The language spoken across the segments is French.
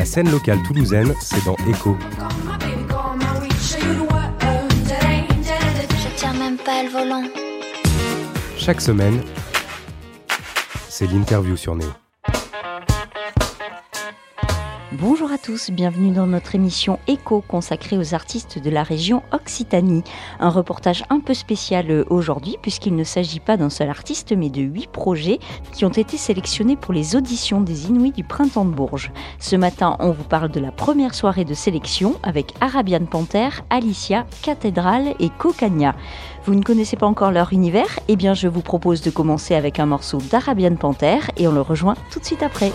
La scène locale toulousaine, c'est dans Echo. Je tiens même pas le volant. Chaque semaine, c'est l'interview sur Néo. Bonjour à tous, bienvenue dans notre émission Écho consacrée aux artistes de la région Occitanie. Un reportage un peu spécial euh, aujourd'hui puisqu'il ne s'agit pas d'un seul artiste mais de huit projets qui ont été sélectionnés pour les auditions des Inuits du Printemps de Bourges. Ce matin, on vous parle de la première soirée de sélection avec Arabian Panther, Alicia, Cathédrale et Cocagna. Vous ne connaissez pas encore leur univers? Eh bien, je vous propose de commencer avec un morceau d'Arabian Panther et on le rejoint tout de suite après.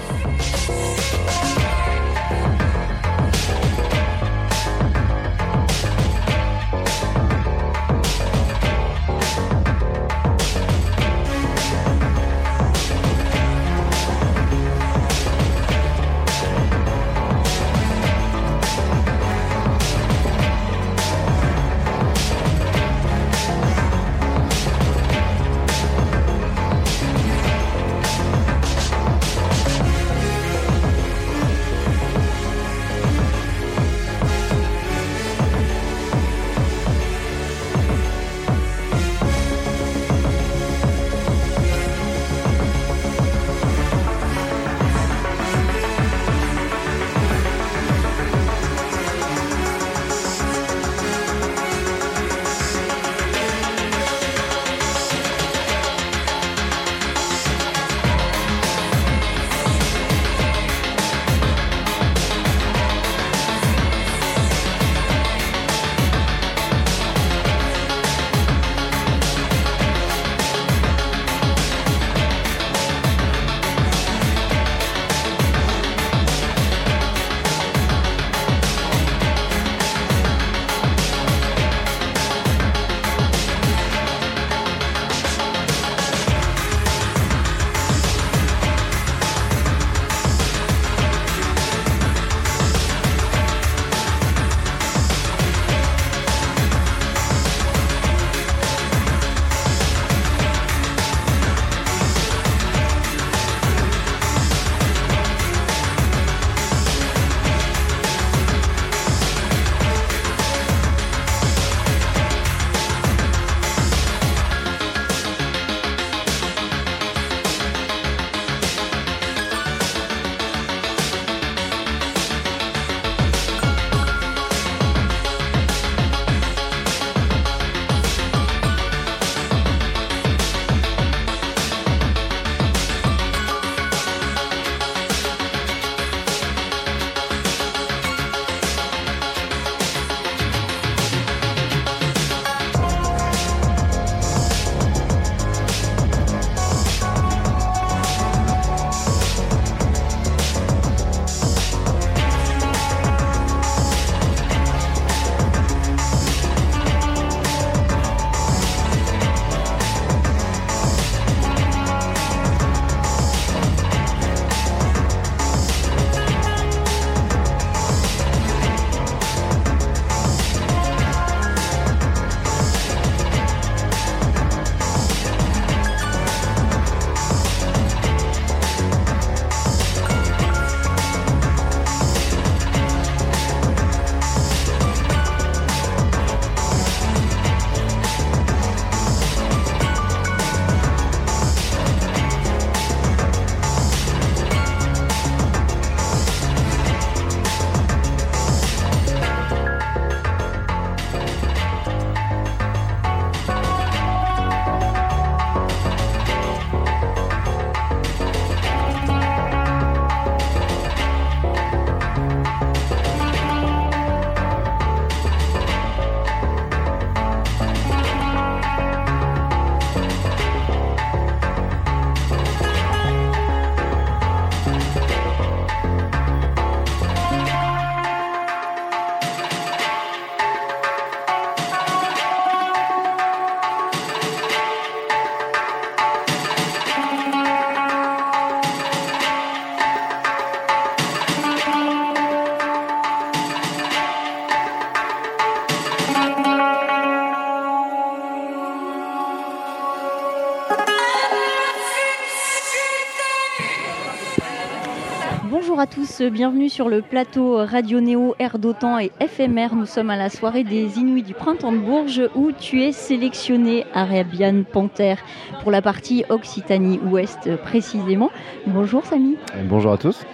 Bonjour à tous, bienvenue sur le plateau Radio Néo, Air d'Otan et FMR. Nous sommes à la soirée des Inuits du Printemps de Bourges où tu es sélectionné, Arabian Panther, pour la partie Occitanie-Ouest précisément. Bonjour Samy. bonjour à tous.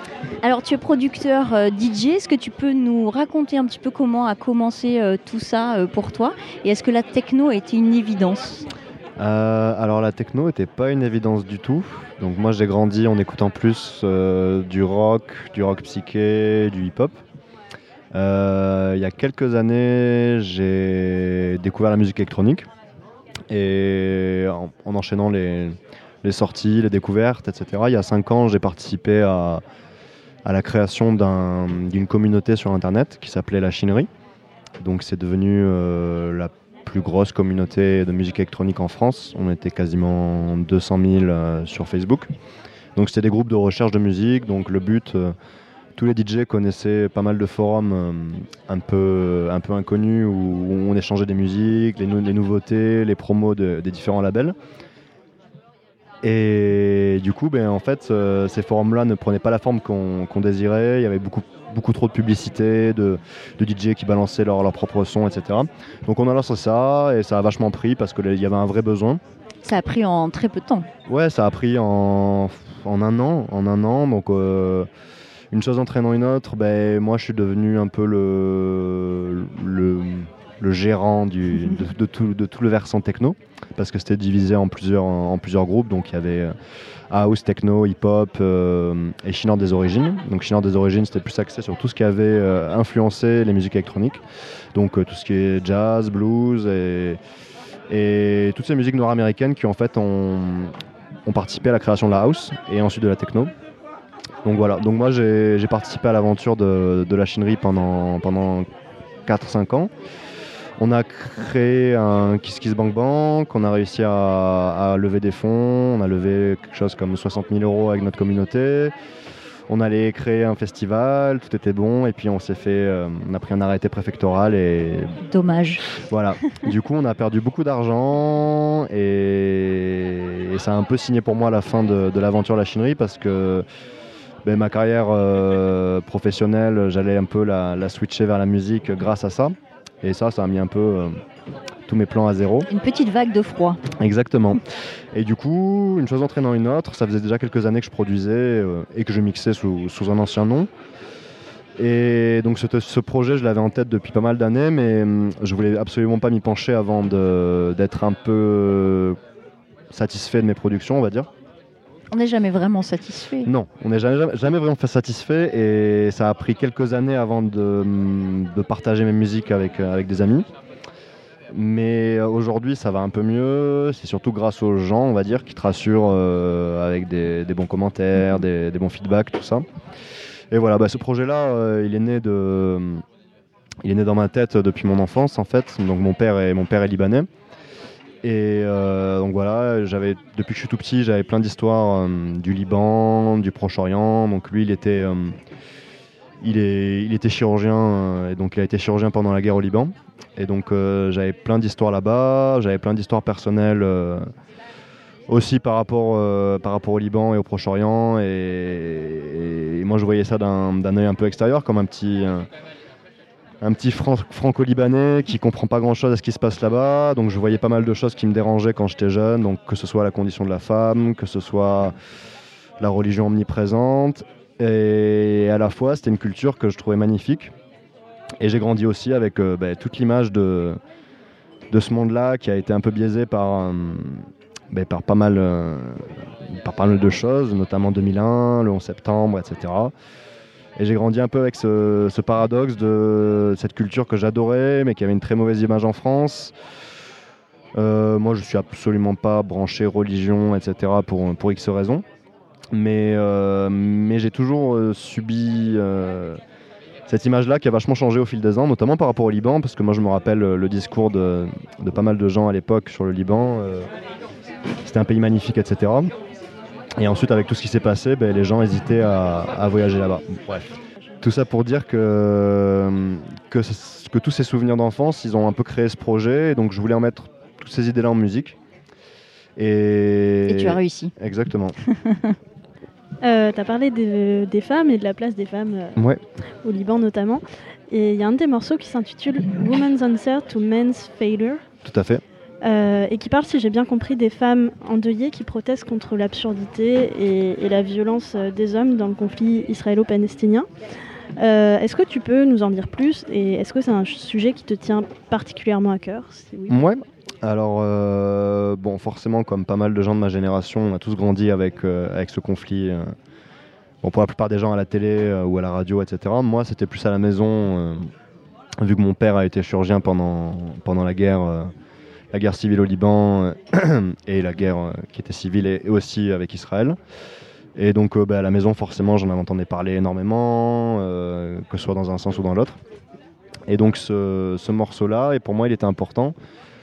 Alors tu es producteur euh, DJ, est-ce que tu peux nous raconter un petit peu comment a commencé euh, tout ça euh, pour toi? Et est-ce que la techno a été une évidence? Alors la techno n'était pas une évidence du tout. Donc moi j'ai grandi en écoutant plus euh, du rock, du rock psyché, du hip-hop. Euh, il y a quelques années j'ai découvert la musique électronique et en, enchaînant les, sorties, les découvertes, etc. Il y a cinq ans j'ai participé à, la création d'une communauté sur internet qui s'appelait la chinerie. Donc c'est devenu euh, la plus grosse communauté de musique électronique en France. On était quasiment 200 000 euh, sur Facebook. Donc c'était des groupes de recherche de musique. Donc le but, euh, tous les DJ connaissaient pas mal de forums euh, un, peu, un peu inconnus où, on échangeait des musiques, les, nouveautés, les promos des différents labels. Et du coup, ben, en fait, ces forums-là ne prenaient pas la forme qu'on désirait. Il y avait beaucoup beaucoup trop de publicité, de, DJ qui balançaient leur, leur, propre son, etc. Donc on a lancé ça et ça a vachement pris parce qu'il y avait un vrai besoin. Ça a pris en très peu de temps. Ouais, ça a pris en, en un an. En un an donc, euh, une chose entraînant une autre, ben, moi je suis devenu un peu le, le, le gérant de, tout, le versant techno parce que c'était divisé en plusieurs, groupes. Donc il y avait euh, house, techno, hip-hop euh, et Chinois des origines. Donc Chinois des origines, c'était plus axé sur tout ce qui avait euh, influencé les musiques électroniques. Donc tout ce qui est jazz, blues et, toutes ces musiques nord-américaines qui en fait ont, participé à la création de la house et ensuite de la techno. Donc voilà, donc moi j'ai participé à l'aventure de, de, la chinerie pendant, pendant 4-5 ans. On a créé un Kiss Kiss Bank Bank, on a réussi à, lever des fonds, on a levé quelque chose comme 60 000 euros avec notre communauté. On allait créer un festival, tout était bon, et puis on s'est fait, euh, on a pris un arrêté préfectoral et. Dommage. Voilà. du coup, on a perdu beaucoup d'argent et... ça a un peu signé pour moi la fin de, l'aventure La Chinerie parce que ben, ma carrière euh, professionnelle, j'allais un peu la switcher vers la musique grâce à ça. Et ça, ça a mis un peu euh, tous mes plans à zéro. Une petite vague de froid. Exactement. Et du coup, une chose entraînant une autre, ça faisait déjà quelques années que je produisais euh, et que je mixais sous, un ancien nom. Et donc ce, projet, je l'avais en tête depuis pas mal d'années, mais hum, je voulais absolument pas m'y pencher avant d'être un peu satisfait de mes productions, on va dire. On n'est jamais vraiment satisfait. Non, on n'est jamais, jamais, vraiment satisfait et ça a pris quelques années avant de, partager mes musiques avec, avec des amis. Mais aujourd'hui, ça va un peu mieux. C'est surtout grâce aux gens, on va dire, qui te rassurent euh, avec des, bons commentaires, des, bons feedbacks, tout ça. Et voilà, bah, ce projet-là, euh, il est né de, il est né dans ma tête depuis mon enfance, en fait. Donc mon père est, mon père est libanais. Et euh, donc voilà, j'avais depuis que je suis tout petit, j'avais plein d'histoires euh, du Liban, du Proche-Orient. Donc lui, il était, euh, il, est, il était chirurgien et donc il a été chirurgien pendant la guerre au Liban. Et donc j'avais plein d'histoires là-bas, j'avais plein d'histoires personnelles aussi par rapport, par rapport au Liban et au Proche-Orient. Et, et, moi, je voyais ça d'un œil un peu extérieur, comme un petit un petit franco-libanais qui comprend pas grand chose à ce qui se passe là-bas. Donc je voyais pas mal de choses qui me dérangeaient quand j'étais jeune, donc que ce soit la condition de la femme, que ce soit la religion omniprésente. Et à la fois, c'était une culture que je trouvais magnifique. Et j'ai grandi aussi avec euh, ben, toute l'image de, ce monde-là qui a été un peu biaisé par, euh, ben, euh, par pas mal de choses, notamment 2001, le 11 septembre, etc. Et j'ai grandi un peu avec ce, paradoxe de cette culture que j'adorais, mais qui avait une très mauvaise image en France. Euh, moi, je suis absolument pas branché religion, etc. pour, pour X raisons. Mais, euh, mais j'ai toujours euh, subi cette image-là qui a vachement changé au fil des ans, notamment par rapport au Liban, parce que moi, je me rappelle le discours de, de pas mal de gens à l'époque sur le Liban. C'était un pays magnifique, etc. Et ensuite, avec tout ce qui s'est passé, ben, les gens hésitaient à, voyager là-bas. Bref. Tout ça pour dire que, que, que tous ces souvenirs d'enfance, ils ont un peu créé ce projet. Et donc, je voulais en mettre toutes ces idées-là en musique. Et... et tu as réussi. Exactement. Euh, tu as parlé des, des femmes et de la place des femmes euh, Ouais. au Liban notamment. Et il y a un de tes morceaux qui s'intitule Woman's Answer to Men's Failure. Tout à fait. Euh, et qui parle, si j'ai bien compris, des femmes endeuillées qui protestent contre l'absurdité et, la violence euh, des hommes dans le conflit israélo-palestinien. Euh, est-ce que tu peux nous en dire plus et est-ce que c'est un sujet qui te tient particulièrement à cœur? Oui. Alors, bon, forcément, comme pas mal de gens de ma génération, on a tous grandi avec, avec ce conflit. Bon, pour la plupart des gens à la télé ou à la radio, etc. Moi, c'était plus à la maison, vu que mon père a été chirurgien pendant, pendant la guerre, la guerre civile au Liban euh, et la guerre euh, qui était civile et, aussi avec Israël. Et donc, euh, bah, à la maison, forcément, j'en entendais parler énormément, que ce soit dans un sens ou dans l'autre. Et donc, ce, ce morceau-là, et pour moi, il était important.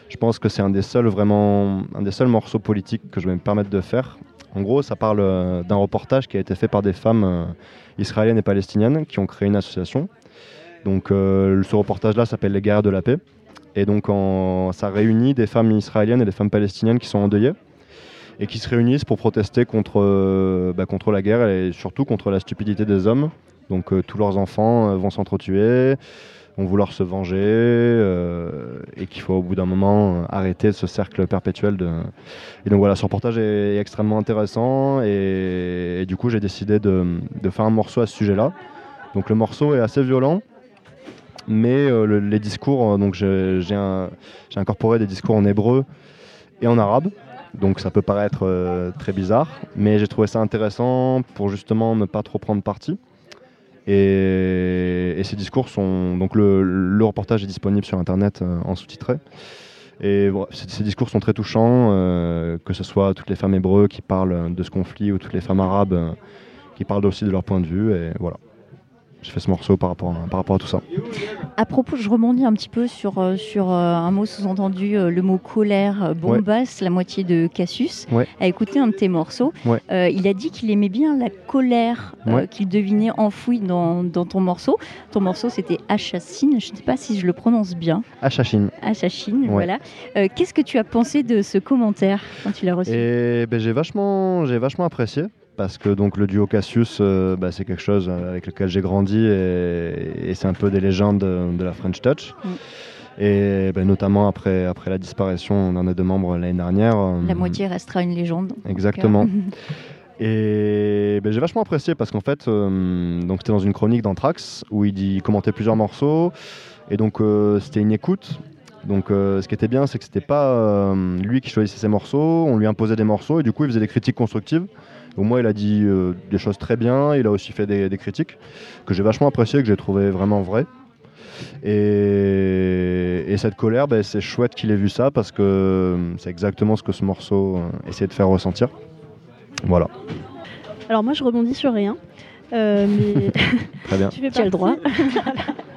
Je pense que c'est un des seuls vraiment, un des seuls morceaux politiques que je vais me permettre de faire. En gros, ça parle d'un reportage qui a été fait par des femmes israéliennes et palestiniennes qui ont créé une association. Donc, ce reportage-là s'appelle Les Guerres de la Paix. Et donc, ça réunit des femmes israéliennes et des femmes palestiniennes qui sont endeuillées et qui se réunissent pour protester contre, euh, bah, contre la guerre et surtout contre la stupidité des hommes. Donc, euh, tous leurs enfants euh, vont s'entretuer vont vouloir se venger et qu'il faut au bout d'un moment arrêter ce cercle perpétuel. Et donc voilà, ce reportage est, extrêmement intéressant et, du coup j'ai décidé de faire un morceau à ce sujet-là. Donc le morceau est assez violent, mais euh, le- les discours, euh, donc j'ai incorporé des discours en hébreu et en arabe. Donc ça peut paraître euh, très bizarre, mais j'ai trouvé ça intéressant pour justement ne pas trop prendre parti. Et, ces discours sont. Donc le, reportage est disponible sur internet en sous-titré. Et ces, discours sont très touchants, que ce soit toutes les femmes hébreux qui parlent de ce conflit ou toutes les femmes arabes qui parlent aussi de leur point de vue. Et voilà. J'ai fait ce morceau par rapport, à, par rapport à tout ça. À propos, je rebondis un petit peu sur, euh, sur euh, un mot sous-entendu, euh, le mot colère, bombasse, la moitié de Cassius, Ouais. a écouté un de tes morceaux. Ouais. Euh, il a dit qu'il aimait bien la colère euh, qu'il devinait enfouie dans, dans ton morceau. Ton morceau, c'était Achassine, je ne sais pas si je le prononce bien. Achachine. Achassine, Ouais. voilà. Euh, Qu'est-ce que tu as pensé de ce commentaire quand tu l'as reçu? Et ben, j'ai vachement, j'ai vachement apprécié parce que donc le duo Cassius, euh, bah, c'est quelque chose avec lequel j'ai grandi et, et c'est un peu des légendes de, de la French Touch. Mm. Et ben, notamment après, après la disparition d'un des deux membres l'année dernière. euh, La moitié restera une légende. Exactement. Et ben, j'ai vachement apprécié parce qu'en fait, euh, donc c'était dans une chronique d'Anthrax où il, dit, il commentait plusieurs morceaux et donc euh, c'était une écoute. Donc euh, ce qui était bien, c'est que c'était pas euh, lui qui choisissait ses morceaux, on lui imposait des morceaux et du coup il faisait des critiques constructives. Au moins il a dit euh, des choses très bien, il a aussi fait des, des critiques que j'ai vachement appréciées, que j'ai trouvé vraiment vraies. Et, et cette colère, ben, c'est chouette qu'il ait vu ça parce que euh, c'est exactement ce que ce morceau euh, essayait de faire ressentir. Voilà. Alors moi je rebondis sur rien. Euh, mais Très bien. tu fais Tu as le droit.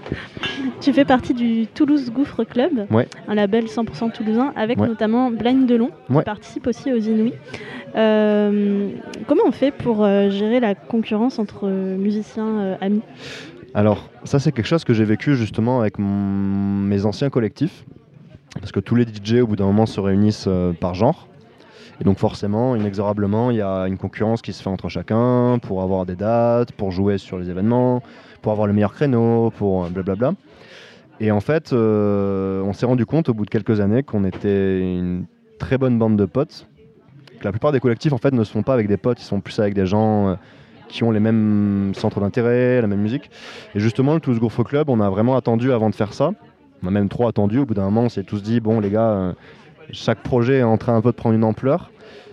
tu fais partie du Toulouse Gouffre Club, Ouais. un label 100% toulousain, avec Ouais. notamment Blind Delon, Ouais. qui participe aussi aux Inouïs. Euh, comment on fait pour euh, gérer la concurrence entre euh, musiciens amis? Alors, ça, c'est quelque chose que j'ai vécu justement avec mon- mes anciens collectifs. Parce que tous les DJ, au bout d'un moment, se réunissent par genre. Et donc, forcément, inexorablement, il y a une concurrence qui se fait entre chacun pour avoir des dates, pour jouer sur les événements, pour avoir le meilleur créneau, pour euh, blablabla. Et en fait, euh, on s'est rendu compte au bout de quelques années qu'on était une très bonne bande de potes. Que la plupart des collectifs, en fait, ne se font pas avec des potes, ils sont plus avec des gens euh, qui ont les mêmes centres d'intérêt, la même musique. Et justement, le Toulouse Gouffre Club, on a vraiment attendu avant de faire ça. On a même trop attendu. Au bout d'un moment, on s'est tous dit bon, les gars, chaque projet est en train un peu de prendre une ampleur.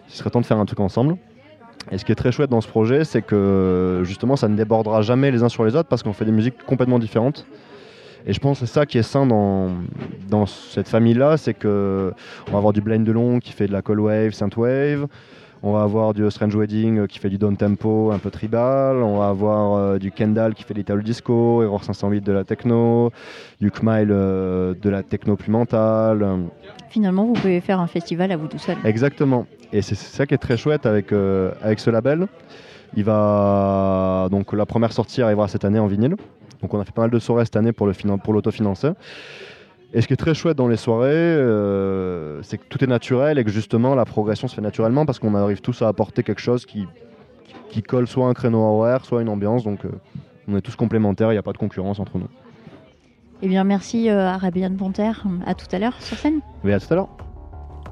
Il serait temps de faire un truc ensemble. Et ce qui est très chouette dans ce projet, c'est que justement, ça ne débordera jamais les uns sur les autres parce qu'on fait des musiques complètement différentes. Et je pense que c'est ça qui est sain dans, dans cette famille-là, c'est que on va avoir du Blind Delon qui fait de la Cold Wave, Synthwave. On va avoir du Strange Wedding euh, qui fait du down tempo, un peu tribal. On va avoir euh, du Kendall qui fait de l'Italo Disco, Error 508 de la techno, du Kmile euh, de la techno plus mentale. Finalement, vous pouvez faire un festival à vous tout seul. Exactement. Et c'est ça qui est très chouette avec, euh, avec ce label. Il va donc la première sortie arrivera cette année en vinyle. Donc on a fait pas mal de soirées cette année pour l'autofinancer. Et ce qui est très chouette dans les soirées, euh, c'est que tout est naturel et que justement la progression se fait naturellement parce qu'on arrive tous à apporter quelque chose qui, qui colle soit un créneau horaire, soit une ambiance. Donc on est tous complémentaires, il n'y a pas de concurrence entre nous. Eh bien merci Arabian Panther, à tout à l'heure sur scène. Oui, à tout à l'heure.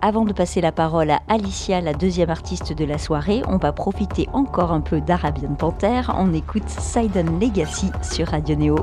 Avant de passer la parole à Alicia, la deuxième artiste de la soirée, on va profiter encore un peu d'Arabian Panther. On écoute Sidon Legacy sur Radio Neo.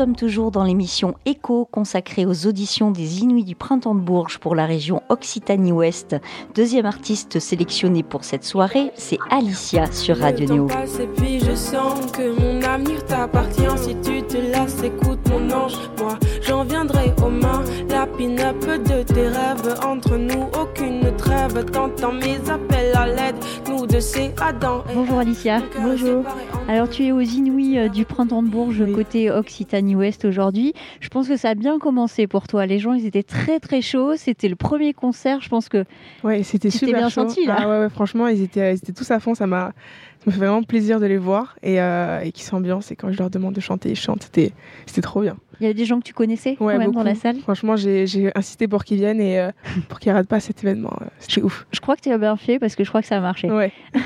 Sommes toujours dans l'émission Echo consacrée aux auditions des Inuits du Printemps de Bourges pour la région Occitanie-Ouest. Deuxième artiste sélectionné pour cette soirée, c'est Alicia sur Radio Néo. je sens que mon L'avenir t'appartient si tu te laisses, écoute mon ange. Moi, j'en viendrai aux mains. La pin-up de tes rêves. Entre nous, aucune trêve. T'entends mes appels à l'aide. Nous deux, c'est Adam. Bonjour Alicia. Bonjour. Alors tu es aux Inouïs euh, du Printemps de Bourges Oui. côté Occitanie-Ouest aujourd'hui. Je pense que ça a bien commencé pour toi. Les gens, ils étaient très très chauds. C'était le premier concert. Je pense que Ouais, c'était super bien chaud. senti, là Ah ouais, ouais, franchement, ils étaient, ils étaient tous à fond. Ça m'a, ça me fait vraiment plaisir de les voir et, euh, et qu'ils s'ambiancent. Et quand je leur demande de chanter, ils chantent. C'était, c'était trop bien. il y avait des gens que tu connaissais quand même dans la salle? Franchement, j'ai, j'ai insisté pour qu'ils viennent et euh, pour qu'ils ratent pas cet événement. C'était ouf. Je crois que tu as bien fait parce que je crois que ça a marché. Ouais.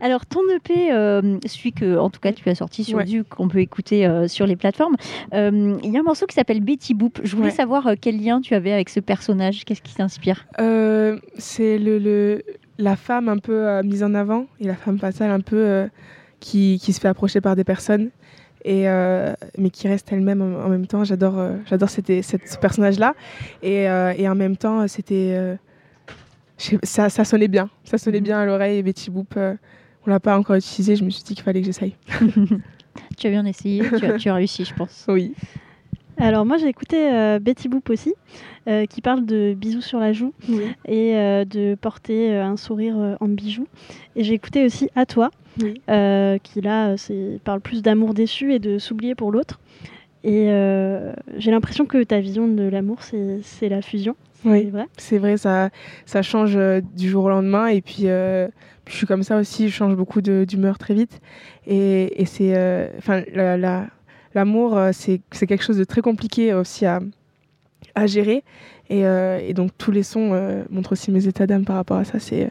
Alors ton EP, euh, celui que en tout cas tu as sorti sur Ouais. Duke, qu'on peut écouter euh, sur les plateformes, euh, il y a un morceau qui s'appelle Betty Boop. Je voulais savoir quel lien tu avais avec ce personnage, qu'est-ce qui t'inspire? C'est le, le- la femme un peu euh, mise en avant et la femme fatale un peu euh, qui, qui se fait approcher par des personnes. Et, euh, mais qui reste elle-même en, en même temps. J'adore, j'adore cette- cette- ce personnage-là. Et, euh, et en même temps, c'était, ça, ça sonnait bien. Ça sonnait Mhm. bien à l'oreille. Et Betty Boop, on l'a pas encore utilisé. Je me suis dit qu'il fallait que j'essaye. Tu as bien essayé, tu as, tu as réussi, je pense. Oui. Alors moi j'ai écouté euh, Betty Boop aussi, euh, qui parle de bisous sur la joue et euh, de porter un sourire en bijoux. Et j'ai écouté aussi À toi, Oui. qui là parle plus d'amour déçu et de s'oublier pour l'autre. Et j'ai l'impression que ta vision de l'amour c'est la fusion. C'est Oui. vrai C'est vrai, ça, ça change euh, du jour au lendemain. Et puis, euh, je suis comme ça aussi, je change beaucoup d'humeur très vite. Et, et c'est. euh, Enfin, la- la- l'amour, euh, c'est quelque chose de très compliqué aussi à, à gérer. Et, euh, et donc, tous les sons euh, montrent aussi mes états d'âme par rapport à ça. C'est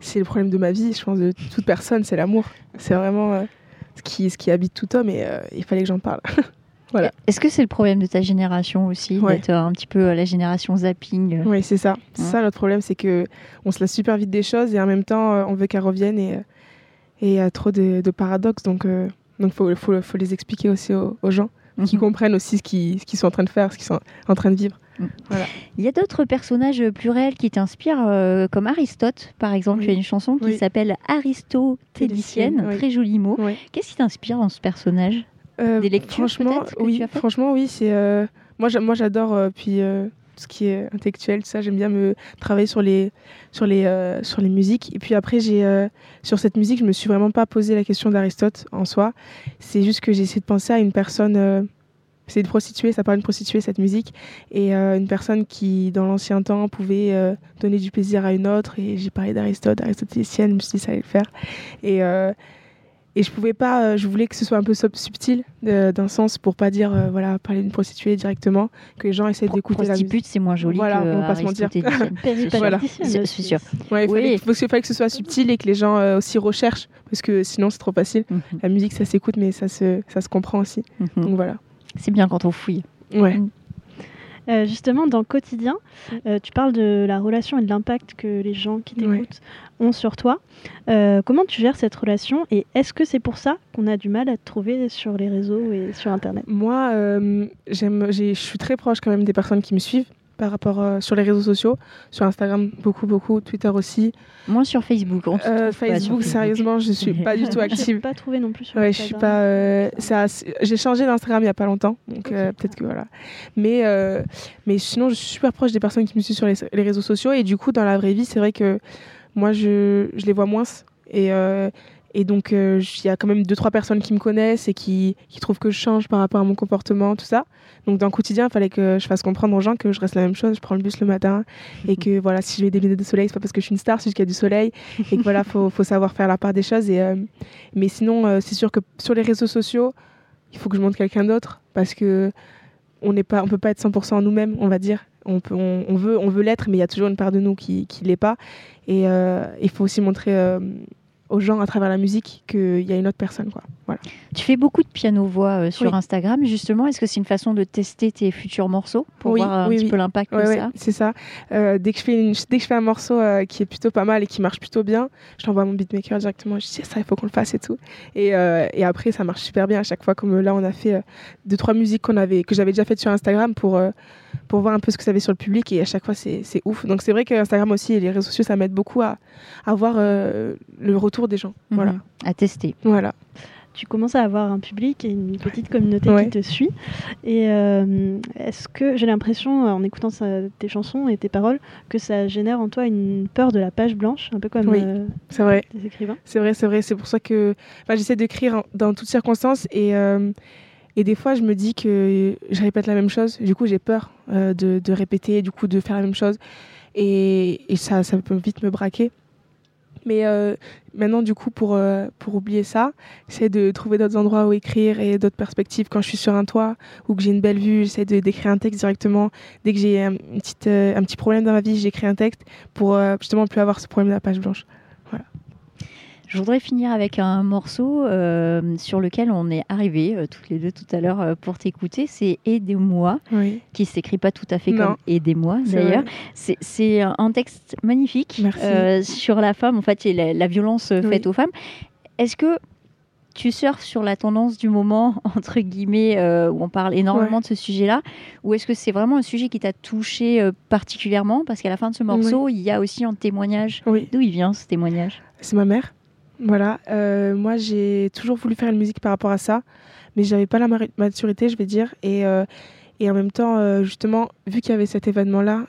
c'est le problème de ma vie, je pense, de toute personne, c'est l'amour. C'est vraiment euh, ce, qui, ce qui habite tout homme. Et euh, il fallait que j'en parle. Voilà. Est-ce que c'est le problème de ta génération aussi, Ouais. d'être euh, un petit peu la génération zapping Oui, c'est ça. C'est Ouais. ça notre problème, c'est que on se laisse super vite des choses et en même temps, on veut qu'elles reviennent et et il y a trop de, de paradoxes. Donc, donc faut, faut, faut les expliquer aussi aux, aux gens, qui Mhm. comprennent aussi ce qu'ils sont en train de faire, ce qu'ils sont en train de vivre. Il y a d'autres personnages plus réels qui t'inspirent, euh, comme Aristote, par exemple. Oui. Tu as une chanson qui Oui. s'appelle Aristotélicienne, Télicienne, oui. très joli mot. Qu'est-ce qui t'inspire dans ce personnage? Euh, Des lectures, franchement, que oui, tu as faites? franchement, oui. C'est euh, moi, j'a- moi, j'adore euh, puis tout ce qui est intellectuel, tout ça. J'aime bien me travailler sur les sur les euh, sur les musiques. Et puis après, j'ai euh, sur cette musique, je me suis vraiment pas posé la question d'Aristote en soi. C'est juste que j'ai essayé de penser à une personne. euh, c'est une prostituée, ça parle d'une prostituée cette musique, et une personne qui dans l'ancien temps pouvait donner du plaisir à une autre. Et j'ai parlé d'Aristote, aristotélicienne, je me suis dit ça allait le faire. Et et je pouvais pas, euh, je voulais que ce soit un peu sub- subtil euh, d'un sens pour pas dire, euh, voilà, parler d'une prostituée directement, que les gens essaient d'écouter la musique. Prostitute, c'est moins joli Voilà, que on va pas se mentir. Voilà. C'est- sûr. Ouais, il Oui. fallait, parce qu'il fallait que ce soit subtil et que les gens aussi recherchent, parce que sinon c'est trop facile. Mhm. La musique, ça s'écoute, mais ça se, ça se comprend aussi. Mhm. Donc voilà. C'est bien quand on fouille. Ouais. Euh, justement, dans Quotidien, euh, tu parles de la relation et de l'impact que les gens qui Ouais. t'écoutent ont sur toi. Euh, comment tu gères cette relation et est-ce que c'est pour ça qu'on a du mal à te trouver sur les réseaux et sur Internet? Moi, je suis très proche quand même des personnes qui me suivent par rapport euh, sur les réseaux sociaux, sur Instagram beaucoup, beaucoup, Twitter aussi. Moins sur Facebook. on Euh, pas Facebook, sérieusement, je suis pas du tout Je ne active. pas trouvé non plus sur Ouais, je suis Instagram. pas. euh, ça, j'ai changé d'Instagram il y a pas longtemps, donc euh, peut-être que voilà. Mais mais sinon, je suis super proche des personnes qui me suivent sur les, les réseaux sociaux et du coup, dans la vraie vie, c'est vrai que moi, je, je les vois moins et et donc euh, il y a quand même deux trois personnes qui me connaissent et qui qui trouvent que je change par rapport à mon comportement, tout ça. Donc dans le quotidien, il fallait que je fasse comprendre aux gens que je reste la même chose. Je prends le bus le matin et que voilà, si je mets des lunettes de soleil, c'est pas parce que je suis une star, c'est juste qu'il y a du soleil et que voilà, faut faut savoir faire la part des choses et euh, mais sinon, euh, c'est sûr que sur les réseaux sociaux, il faut que je montre quelqu'un d'autre parce que on n'est pas, on peut pas être 100% nous-mêmes, on va dire. On, peut, on, on veut, on veut l'être, mais il y a toujours une part de nous qui, qui l'est pas. Et il faut aussi montrer aux gens à travers la musique qu'il y a une autre personne, quoi. Voilà. Tu fais beaucoup de piano-voix euh, sur Oui. Instagram, justement. Est-ce que c'est une façon de tester tes futurs morceaux pour Oui, voir un oui, petit peu l'impact que ça c'est ça. Euh, dès, que je fais une- dès que je fais un morceau euh, qui est plutôt pas mal et qui marche plutôt bien, je l'envoie à mon beatmaker directement. Je dis ça, il faut qu'on le fasse et tout. Et, et après, ça marche super bien à chaque fois. Comme là, on a fait deux, trois musiques qu'on avait, que j'avais déjà faites sur Instagram pour, pour voir un peu ce que ça avait sur le public. Et à chaque fois, c'est ouf. Donc c'est vrai que Instagram aussi et les réseaux sociaux, ça m'aide beaucoup à, à voir le retour des gens. Voilà. Mhm. À tester. voilà. tu commences à avoir un public et une petite communauté Ouais. qui te suit. Et euh, est-ce que j'ai l'impression, en écoutant ça- tes chansons et tes paroles, que ça génère en toi une peur de la page blanche, un peu comme Oui. euh, C'est vrai. des écrivains? C'est vrai, c'est vrai. C'est pour ça que enfin, j'essaie d'écrire dans toutes circonstances et, euh, et des fois je me dis que je répète la même chose. Du coup, j'ai peur euh, de, de répéter, du coup, de faire la même chose et, et ça, ça peut vite me braquer. Mais euh, maintenant, du coup, pour, euh, pour oublier ça, j'essaie de trouver d'autres endroits où écrire et d'autres perspectives. Quand je suis sur un toit ou que j'ai une belle vue, j'essaie d'écrire un texte directement. Dès que j'ai un, euh, un petit problème dans ma vie, j'écris un texte pour justement plus avoir ce problème de la page blanche. Je voudrais finir avec un morceau euh, sur lequel on est arrivé euh, toutes les deux tout à l'heure euh, pour t'écouter. C'est Aidez-moi, Oui. qui s'écrit pas tout à fait Non. comme Aidez-moi d'ailleurs. C'est- un texte magnifique euh, sur la femme, en fait, et la, la violence Oui. faite aux femmes. Est-ce que tu surfes sur la tendance du moment, entre guillemets, euh, où on parle énormément Ouais. de ce sujet-là Ou est-ce que c'est vraiment un sujet qui t'a touché euh, particulièrement? Parce qu'à la fin de ce morceau, il y a aussi un témoignage. Oui. D'où il vient ce témoignage? C'est ma mère. Voilà. Euh, moi, j'ai toujours voulu faire une musique par rapport à ça, mais j'avais pas la maturité, je vais dire. Et, euh, et en même temps, euh, justement, vu qu'il y avait cet événement-là,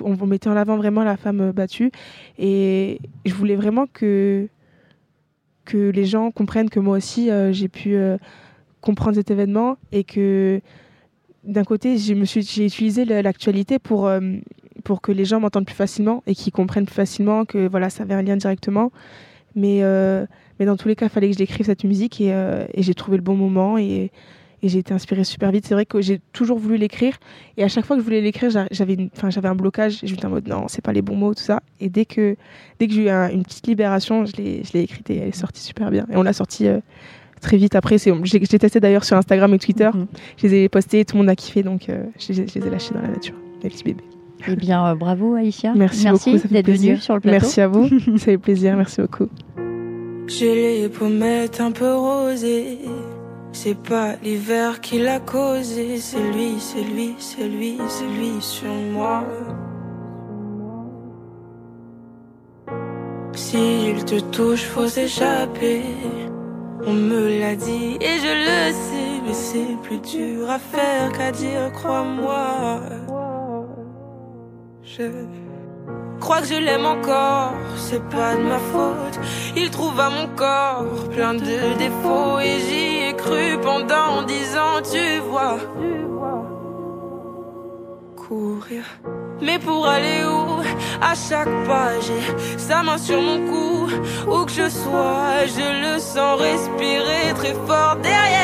on mettait en avant vraiment la femme battue, et je voulais vraiment que que les gens comprennent que moi aussi, j'ai pu comprendre cet événement et que d'un côté, j'ai utilisé l'actualité pour, pour que les gens m'entendent plus facilement et qu'ils comprennent plus facilement que voilà, ça avait un lien directement. Mais, euh, mais dans tous les cas, il fallait que je l'écrive cette musique et, euh, et j'ai trouvé le bon moment et, et j'ai été inspirée super vite. C'est vrai que j'ai toujours voulu l'écrire et à chaque fois que je voulais l'écrire, j'a- j'avais un blocage j'étais en mode non, c'est pas les bons mots, tout ça. Et dès que, dès que j'ai eu un- une petite libération, je l'ai je l'ai écrite et elle est sortie super bien. Et on l'a sortie euh, très vite après. C'est- Je l'ai testé d'ailleurs sur Instagram et Twitter. Mhm. Je les ai postés, tout le monde a kiffé donc je, je les ai lâchés dans la nature, les petits bébés. Eh bien, euh, bravo Aïcha. Merci, beaucoup, ça fait d'être venue plaisir. sur le plateau. Merci à vous, ça fait plaisir, merci beaucoup. J'ai les pommettes un peu rosées. C'est pas l'hiver qui l'a causé. C'est lui, c'est lui, c'est lui, c'est lui sur moi. S'il te touche, faut s'échapper. On me l'a dit et je le sais, mais c'est plus dur à faire qu'à dire, crois-moi. Je crois que je l'aime encore, c'est pas de ma faute. Il trouve à mon corps plein de défauts et j'y ai cru pendant dix ans, tu vois. Courir. Mais pour aller où? À chaque pas j'ai sa main sur mon cou Où que je sois je le sens respirer très fort derrière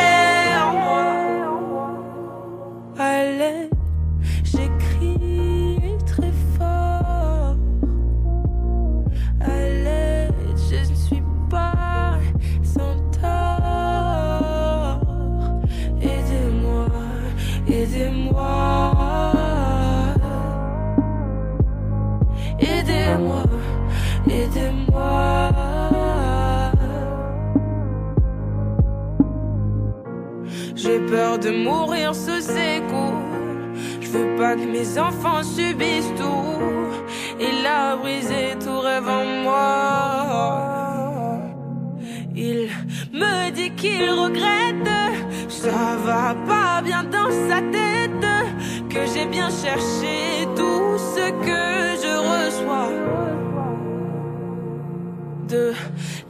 coups. Je veux pas que mes enfants subissent tout. Il a brisé tout rêve en moi. Il me dit qu'il regrette. Ça va pas bien dans sa tête. Que j'ai bien cherché tout ce que je reçois. De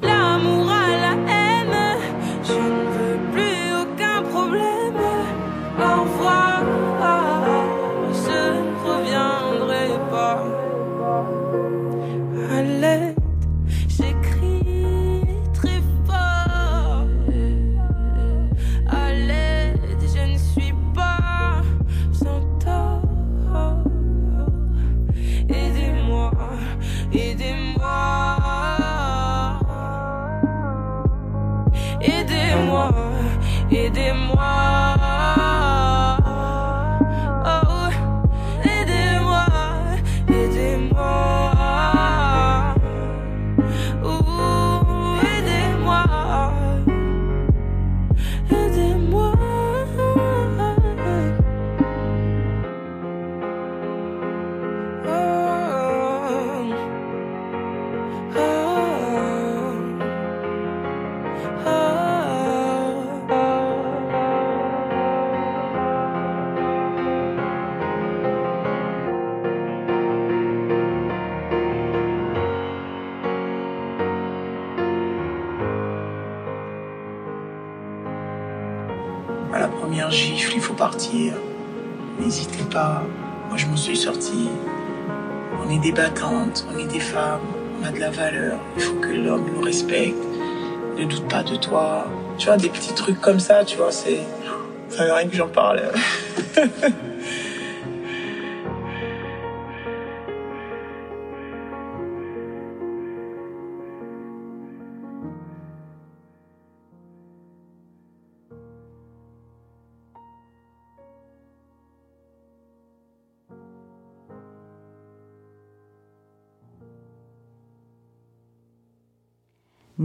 l'amour à la haine. On est des femmes, on a de la valeur. Il faut que l'homme nous respecte. Ne doute pas de toi. Tu vois, des petits trucs comme ça, tu vois, c'est. Ça rien que j'en parle.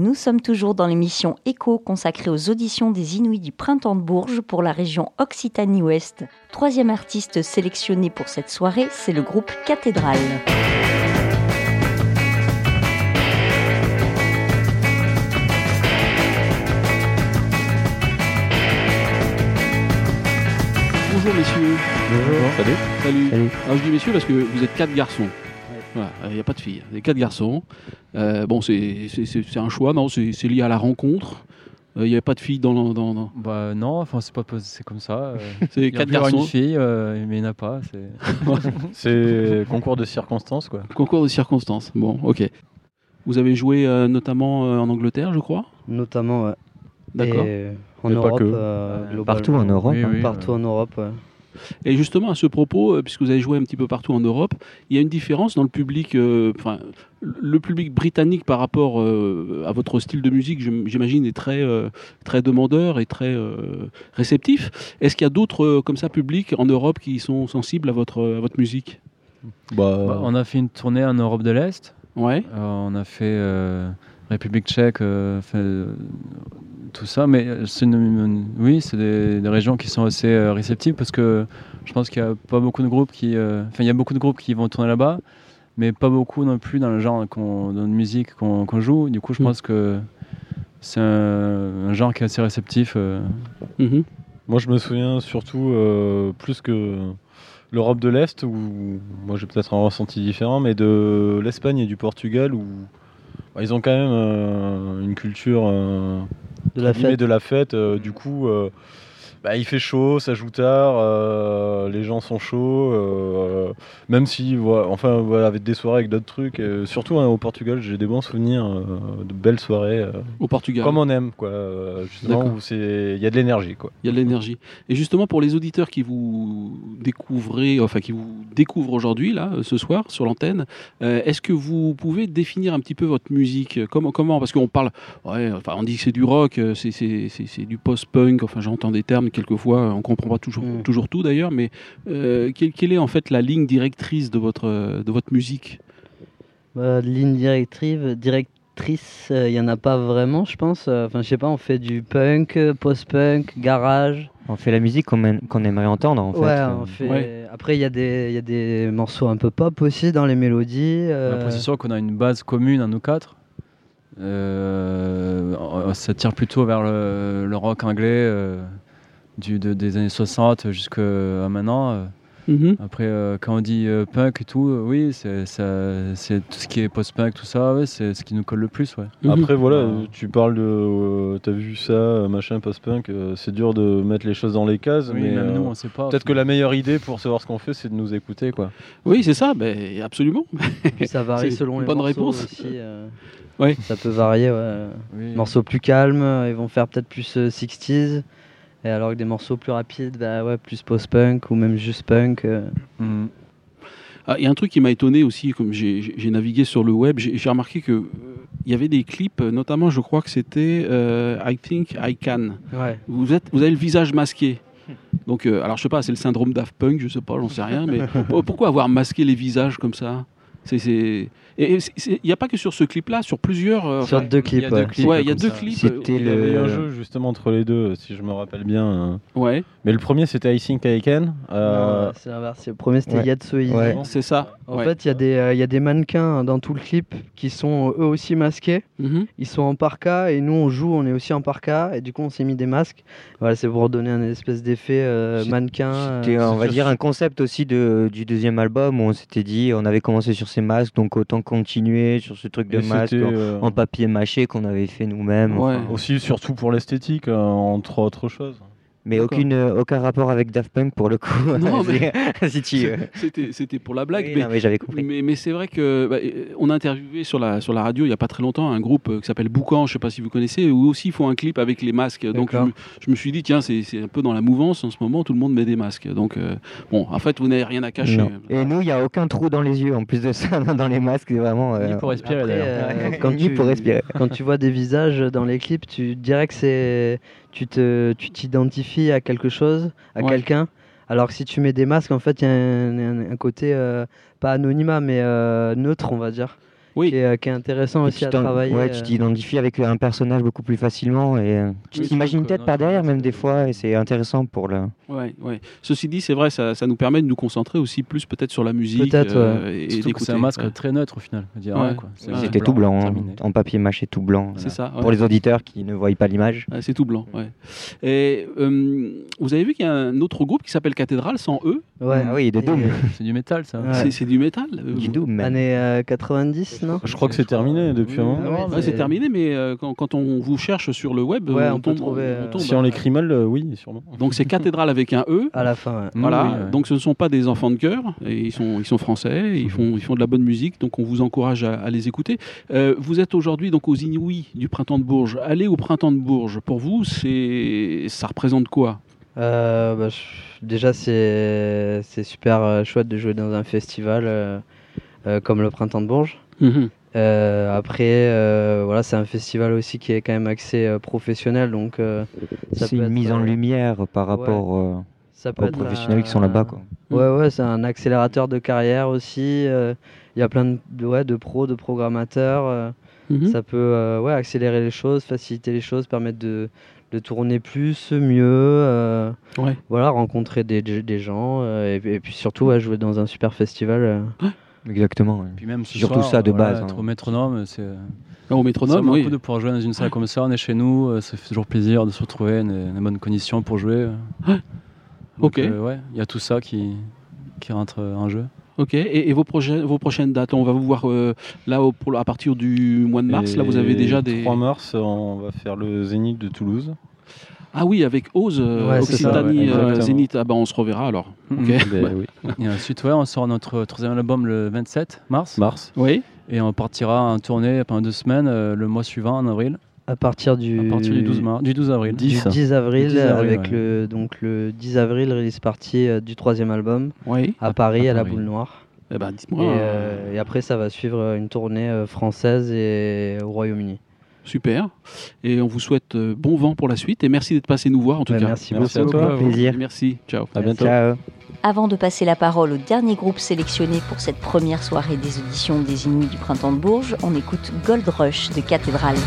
Nous sommes toujours dans l'émission Écho consacrée aux auditions des Inuits du Printemps de Bourges pour la région Occitanie-Ouest. Troisième artiste sélectionné pour cette soirée, c'est le groupe Cathédrale. Bonjour messieurs. Bonjour. Salut. Salut. Salut. Alors je dis messieurs parce que vous êtes quatre garçons. Voilà, il n'y a pas de filles, des quatre garçons. Euh, bon, c'est c'est- c'est- c'est un choix, non C'est lié à la rencontre. Euh, Il n'y avait pas de filles dans. le- dans, dans- Bah non, enfin c'est pas c'est comme ça. euh, C'est il y a quatre garçons. une fille, euh, mais il n'y en a pas. c'est- C'est concours de circonstances, quoi. Concours de circonstances. Bon, ok. Vous avez joué euh, notamment euh, en Angleterre, je crois? Notamment, ouais. D'accord. Et en Mais pas Europe, que. euh, Euh. Partout en Europe. Oui, hein. oui, Partout euh, en Europe, ouais. Et justement, à ce propos, euh, puisque vous avez joué un petit peu partout en Europe, il y a une différence dans le public, euh, enfin, le public britannique par rapport euh, à votre style de musique, j'im- j'imagine, est très, euh, très demandeur et très euh, réceptif. Est-ce qu'il y a d'autres, euh, comme ça, publics en Europe qui sont sensibles à votre, à votre musique? Bah, bah, on a fait une tournée en Europe de l'Est. Ouais. Euh, on a fait euh, République tchèque, euh, fait, euh, tout ça. Mais euh, c'est une- une- oui, c'est des, des régions qui sont assez euh, réceptives parce que je pense qu'il n'y a pas beaucoup de groupes qui. euh, Enfin, il y a beaucoup de groupes qui vont tourner là-bas, mais pas beaucoup non plus dans le genre qu'on, dans la musique qu'on, joue. Du coup, je Mm. pense que c'est un, un genre qui est assez réceptif. euh. Mhm. Moi, je me souviens surtout euh, plus que l'Europe de l'Est, où moi j'ai peut-être un ressenti différent, mais de l'Espagne et du Portugal, où bah, ils ont quand même euh, une culture euh, De la fête. de la fête. euh, du coup, bah, il fait chaud, ça joue tard, euh, les gens sont chauds, euh, même si, voilà, enfin, voilà, avec des soirées avec d'autres trucs. euh, surtout hein, au Portugal, j'ai des bons souvenirs de belles soirées, Au Portugal. comme on aime, quoi. justement, où il y a de l'énergie, quoi. Il y a de l'énergie. Et justement, pour les auditeurs qui vous découvrez, enfin qui vous découvrent aujourd'hui, là, ce soir, sur l'antenne, est-ce que vous pouvez définir un petit peu votre musique Comment, comment Parce qu'on parle, ouais, enfin, on dit que c'est du rock, c'est du post-punk, enfin, j'entends des termes, quelquefois, on comprend pas toujours, Mm. toujours tout d'ailleurs, mais euh, quelle, quelle est en fait la ligne directrice de votre, euh, de votre musique? Bah, ligne directrice, directrice, il n'y en a pas vraiment, je pense. Euh, Enfin, je sais pas, on fait du punk, euh, post-punk, garage. On fait la musique qu'on aime- qu'on aimerait entendre en fait. ouais, Euh, on fait. Ouais. Après, il y, a des- il y a des morceaux un peu pop aussi dans les mélodies. euh, Après, c'est sûr qu'on a une base commune à nous quatre. Euh, ça tire plutôt vers le, le rock anglais euh, du, de- des années 60 jusqu'à maintenant. euh. Mhm. Après, euh, quand on dit euh, punk et tout, euh, oui, c'est tout ce qui est post-punk, tout ça, ouais, c'est ce qui nous colle le plus. Ouais. Mhm. Après, voilà, euh, tu parles de. euh, T'as vu ça, euh, machin, post-punk, euh, c'est dur de mettre les choses dans les cases, Oui, mais. même euh, nous, on sait pas. Peut-être que la meilleure idée pour savoir ce qu'on fait, c'est de nous écouter, quoi. Oui, c'est ça, ben, absolument. ça varie selon une les bonne morceaux réponse. aussi. euh. Ça peut varier, ouais. Oui. Morceaux plus calmes, euh, ils vont faire peut-être plus euh, 60s. Et alors que des morceaux plus rapides, bah ouais, plus post-punk ou même juste punk. euh. Mhm. Ah, Il y a un truc qui m'a étonné aussi, comme j'ai navigué sur le web, j'ai remarqué que euh, il y avait des clips, euh, notamment je crois que c'était euh, I Think I Can. Ouais. Vous, êtes, vous avez le visage masqué. Donc, euh, alors je sais pas, c'est le syndrome Daft Punk, je sais pas, j'en sais rien, mais pour- pourquoi avoir masqué les visages comme ça? Il n'y a pas que sur ce clip-là, sur plusieurs. euh, Sur deux Il y clips, a deux ouais. clips. ouais, il y a deux clips. C'était Il y avait le. un jeu justement entre les deux, si je me rappelle bien. euh. Ouais, Mais le premier, c'était I Think I Can. euh, c'est l'inverse. Le premier, c'était ouais. Ouais. c'est ça. En ouais. fait, il y, a des, euh, il y a des mannequins dans tout le clip qui sont eux aussi masqués. Mhm. Ils sont en parka et nous on joue, on est aussi en parka et du coup on s'est mis des masques. Voilà, c'est pour donner un espèce d'effet euh, mannequin. C'était, euh, on va dire, un concept aussi de, du deuxième album où on s'était dit, on avait commencé sur ces masques, donc autant continuer sur ce truc de et masque en, euh, en papier mâché qu'on avait fait nous-mêmes. Ouais. enfin. aussi surtout pour l'esthétique, euh, entre autres choses. Mais aucune, euh, aucun rapport avec Daft Punk pour le coup. Non, mais- si tu... C'était c'était pour la blague. Oui, mais j'avais compris. Mais, mais c'est vrai que bah, euh, on a interviewé sur la, sur la radio il n'y a pas très longtemps un groupe euh, qui s'appelle Boucan, je ne sais pas si vous connaissez, où aussi ils font un clip avec les masques. Donc je, me- je me suis dit, tiens, c'est c'est un peu dans la mouvance en ce moment, tout le monde met des masques. Donc euh, bon, en fait, vous n'avez rien à cacher. Non. Et nous, il n'y a aucun trou dans les yeux en plus de ça, dans les masques, c'est vraiment. euh, Ni pour respirer d'ailleurs. euh, quand, ni tu, pour respirer. quand tu vois des visages dans les clips, tu dirais que c'est tu te tu t'identifies à quelque chose, à Ouais. quelqu'un. Alors que si tu mets des masques, en fait, il y a un, un- un côté euh, pas anonymat, mais euh, neutre, on va dire, Oui. qui, est, qui est intéressant Et aussi tu à travailler. Ouais, tu euh. t'identifies avec un personnage beaucoup plus facilement et euh, tu Oui, t'imagines peut-être par derrière même des fois et c'est intéressant pour le. Ouais, ouais. Ceci dit, c'est vrai, ça, ça nous permet de nous concentrer aussi plus peut-être sur la musique. Peut-être, euh, et d'écouter. c'est un masque Ouais. très neutre au final. Ouais. Ouais. C'était tout blanc, hein, en papier mâché tout blanc. C'est ça. ouais. Pour les auditeurs qui ne voient pas l'image. Ouais, c'est tout blanc. Ouais. Et euh, vous avez vu qu'il y a un autre groupe qui s'appelle Cathédrale sans E? Ouais. Ah oui, de Doom. euh, C'est du métal, ça. Ouais. C'est- du métal. euh, Du Doom. euh, 90, non Je crois que c'est terminé depuis un moment. Ouais, c'est terminé, mais euh, quand, quand on vous cherche sur le web, Ouais, on, on peut tombe, trouver, on euh, tombe. Si on l'écrit mal, euh, oui, sûrement. Donc c'est cathédrale avec un E. À la fin, ouais. Voilà, Oui, ouais. donc ce ne sont pas des enfants de cœur, et ils sont, ils sont français, et ils font, ils font de la bonne musique, donc on vous encourage à, à les écouter. Euh, vous êtes aujourd'hui donc aux Inouïs du Printemps de Bourges. Aller au Printemps de Bourges, pour vous, c'est, ça représente quoi? Euh, bah, je- déjà, c'est c'est super euh, chouette de jouer dans un festival euh, euh, comme le Printemps de Bourges. Mhm. Euh, après, euh, voilà, c'est un festival aussi qui est quand même axé euh, professionnel, donc euh, C'est une être, mise en euh, lumière par rapport euh, ça peut aux être professionnels un- qui sont là-bas. quoi. Ouais, ouais, c'est un accélérateur de carrière aussi. euh, Il y a plein de, ouais, de pros, de programmateurs. euh, Mhm. Ça peut euh, ouais, accélérer les choses, faciliter les choses, permettre de, de tourner plus, mieux. euh, Ouais. Voilà, rencontrer des, gens euh, et, et puis surtout ouais, jouer dans un super festival. euh. Exactement. ouais. Puis même ce Surtout soir, ça de voilà, base, Être hein. au métronome, c'est. Au Ça métronome, oui. coup de pouvoir jouer dans une salle comme ça, on est chez nous, euh, ça fait toujours plaisir de se retrouver, dans des bonnes conditions pour jouer. Donc, Ok. euh, ouais, il y a tout ça qui, qui rentre en jeu. Ok, et, et vos, projets, vos prochaines dates On va vous voir euh, là au- pour, à partir du mois de mars. Là, vous avez Et déjà des. 3 mars, on va faire le Zénith de Toulouse. Ah oui, avec Ose, euh, Ouais, Occitanie, euh. Zénith. Ah bah on se reverra alors. Ok. Mhm. Ben oui. Et ensuite, ouais, on sort notre troisième album le 27 mars. Mars. Oui. Et on partira en tournée pendant deux semaines euh, le mois suivant, en avril. À partir du, À partir du 12, mars, du 12 avril. du 10. 10 avril, Du 10 avril, avec ouais. le, donc le 10 avril, release party euh, du troisième album Oui. à Paris, à, à la boule noire. Eh ben, Et, dites-moi. euh, et après, ça va suivre une tournée française et au Royaume-Uni. Super. Et on vous souhaite euh, bon vent pour la suite. Et merci d'être passé nous voir en tout Ouais, cas. merci, Merci à beaucoup. toi. Plaisir. Merci. Ciao. À bientôt. Ciao. Avant de passer la parole au dernier groupe sélectionné pour cette première soirée des auditions des Inuits du Printemps de Bourges, on écoute Gold Rush de Cathédrale.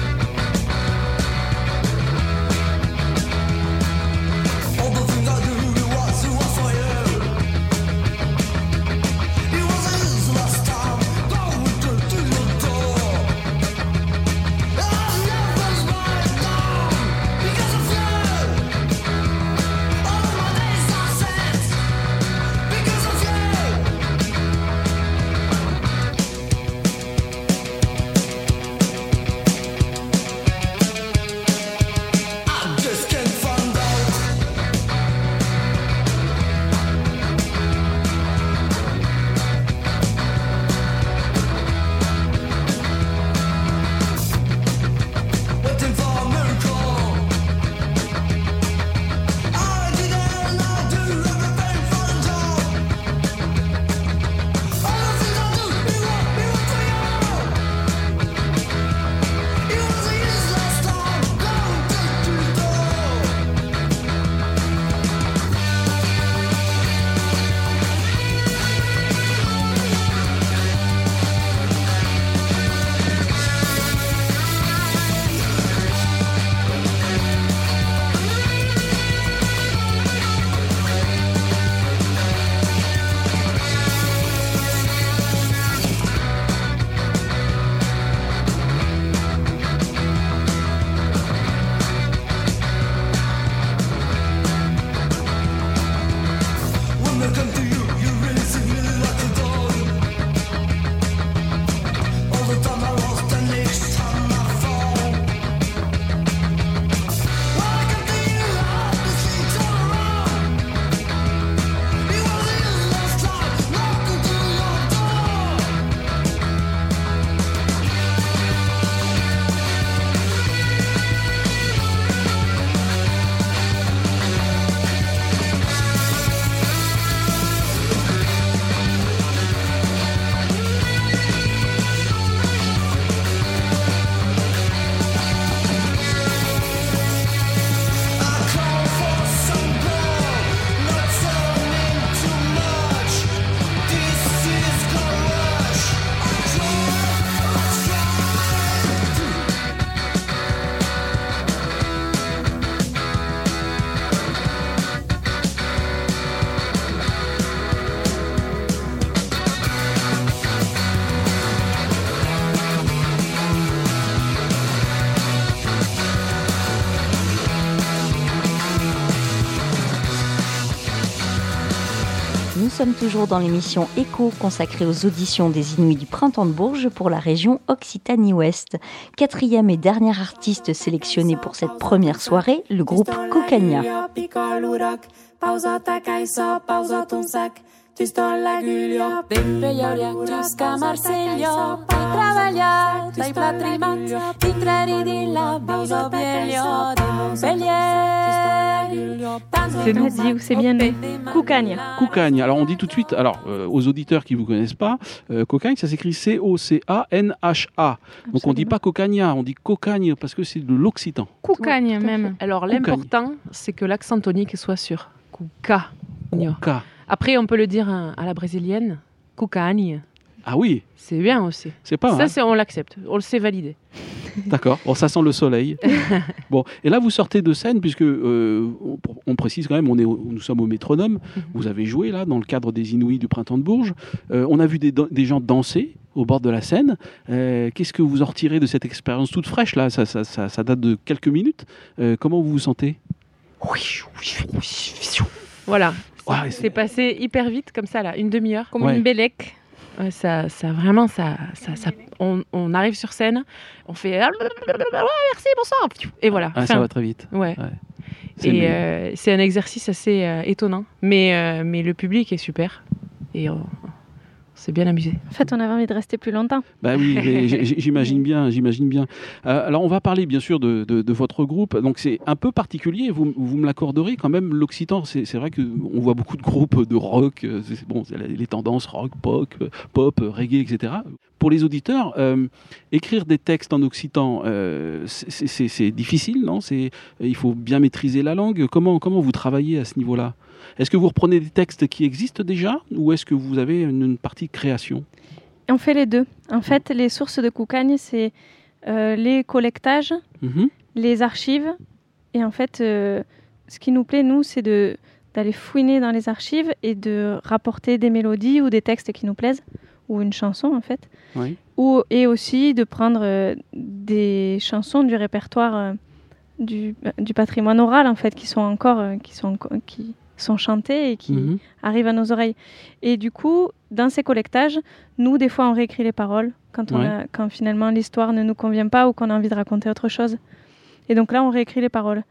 Sommes toujours dans l'émission Écho consacrée aux auditions des Inuits du Printemps de Bourges pour la région Occitanie-Ouest. Quatrième et dernier artiste sélectionné pour cette première soirée, le groupe Cocania. C'est où c'est bien né. Coucagne. Coucagne. Alors on dit tout de suite, alors euh, aux auditeurs qui vous connaissent pas, euh, Cocagne, ça s'écrit C-O-C-A-N-H-A. Donc on dit pas Cocagna, on dit Cocagne parce que c'est de l'occitan. Coucagne même. Alors Coucagne. l'important, c'est que l'accent tonique soit sur. Cuca. Après, on peut le dire à la brésilienne, Cucagne. Ah oui, C'est bien aussi. c'est pas Ça, mal. c'est- on l'accepte. On le sait valider. D'accord. Bon, ça sent le soleil. bon, et là vous sortez de scène puisque euh, on, on précise quand même, on est, au- nous sommes au métronome. Vous avez joué là dans le cadre des Inouïs du printemps de Bourges. Euh, on a vu des, gens danser au bord de la Seine. Euh, Qu'est-ce que vous en retirez de cette expérience toute fraîche là? Ça, ça- ça- ça date de quelques minutes. Comment vous vous sentez? Voilà. Ouais, c'est passé hyper vite comme ça là, une demi-heure. Comme Ouais. une bélec. Ouais, ça, ça vraiment, ça, ça, ça- on, on arrive sur scène, on fait ah, ouais, merci, bonsoir, et voilà. Ah, ça va très vite. Ouais. Et euh, c'est un exercice assez euh, étonnant, mais, euh, mais le public est super et s'est bien amusé. En fait, on avait envie de rester plus longtemps. Bah oui, j'imagine bien, j'imagine bien. Euh, alors on va parler bien sûr de, de- de votre groupe. Donc c'est un peu particulier. Vous, vous me l'accorderez quand même. L'Occitan, c'est c'est vrai que on voit beaucoup de groupes de rock. euh, C'est bon, c'est les tendances rock, pop, euh, pop, reggae, etc. Pour les auditeurs, euh, écrire des textes en occitan, euh, c'est- c'est c'est- c'est difficile, non? C'est il faut bien maîtriser la langue. Comment comment vous travaillez à ce niveau-là? Est-ce que vous reprenez des textes qui existent déjà, ou est-ce que vous avez une, une partie de création? On fait les deux. En fait, les sources de Coucagne, c'est euh, les collectages, Mhm. les archives. Et en fait, euh, ce qui nous plaît, nous, c'est de d'aller fouiner dans les archives et de rapporter des mélodies ou des textes qui nous plaisent, ou une chanson en fait. Oui. Ou, et aussi de prendre euh, des chansons du répertoire euh, du, du patrimoine oral en fait, qui sont encore, euh, qui sont, qui sont chantées et qui Mhm. arrivent à nos oreilles. Et du coup, dans ces collectages, nous, des fois, on réécrit les paroles quand, on Ouais. a- quand finalement l'histoire ne nous convient pas ou qu'on a envie de raconter autre chose. Et donc là, on réécrit les paroles.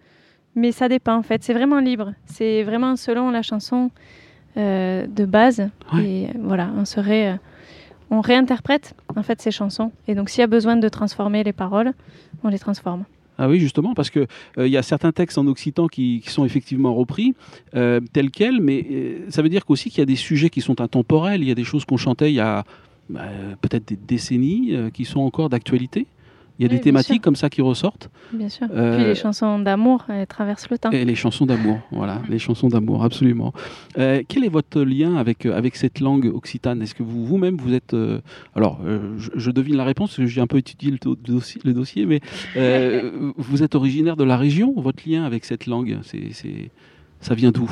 Mais ça dépend en fait, c'est vraiment libre. C'est vraiment selon la chanson euh, de base. Et euh, voilà, on serait, euh, on réinterprète en fait ces chansons. Et donc s'il y a besoin de transformer les paroles, on les transforme. Ah oui, justement, parce qu'il il y a certains textes en occitan qui, sont effectivement repris euh, tels quels, mais euh, ça veut dire qu'aussi qu'il y a des sujets qui sont intemporels, il y a des choses qu'on chantait il y a bah, peut-être des décennies euh, qui sont encore d'actualité. Il y a Oui, des thématiques comme ça qui ressortent. Bien sûr. Euh, Puis les chansons d'amour, elles traversent le temps. Et les chansons d'amour, voilà, les chansons d'amour, absolument. Euh, quel est votre lien avec, euh, avec cette langue occitane? Est-ce que vous, vous-même, vous êtes... euh, alors, je, je devine la réponse, j'ai un peu étudié le, do- dossier, le dossier, mais vous êtes originaire de la région Votre lien avec cette langue, c'est, ça vient d'où?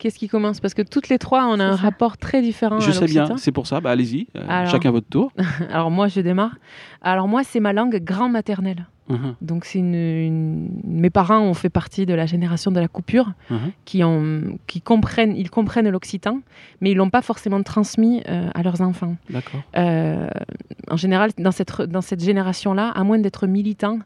Qu'est-ce qui commence? Parce que toutes les trois, on a un rapport très différent Je à sais bien, c'est pour ça, bah, allez-y, euh, chacun votre tour. Alors moi, je démarre. Alors moi, c'est ma langue grand maternelle. Mhm. Donc c'est une, une- mes parents ont fait partie de la génération de la coupure, Mhm. qui ont, qui comprennent, ils comprennent l'occitan, mais ils l'ont pas forcément transmis euh, à leurs enfants. D'accord. Euh, en général, dans cette, dans cette génération-là, à moins d'être militant,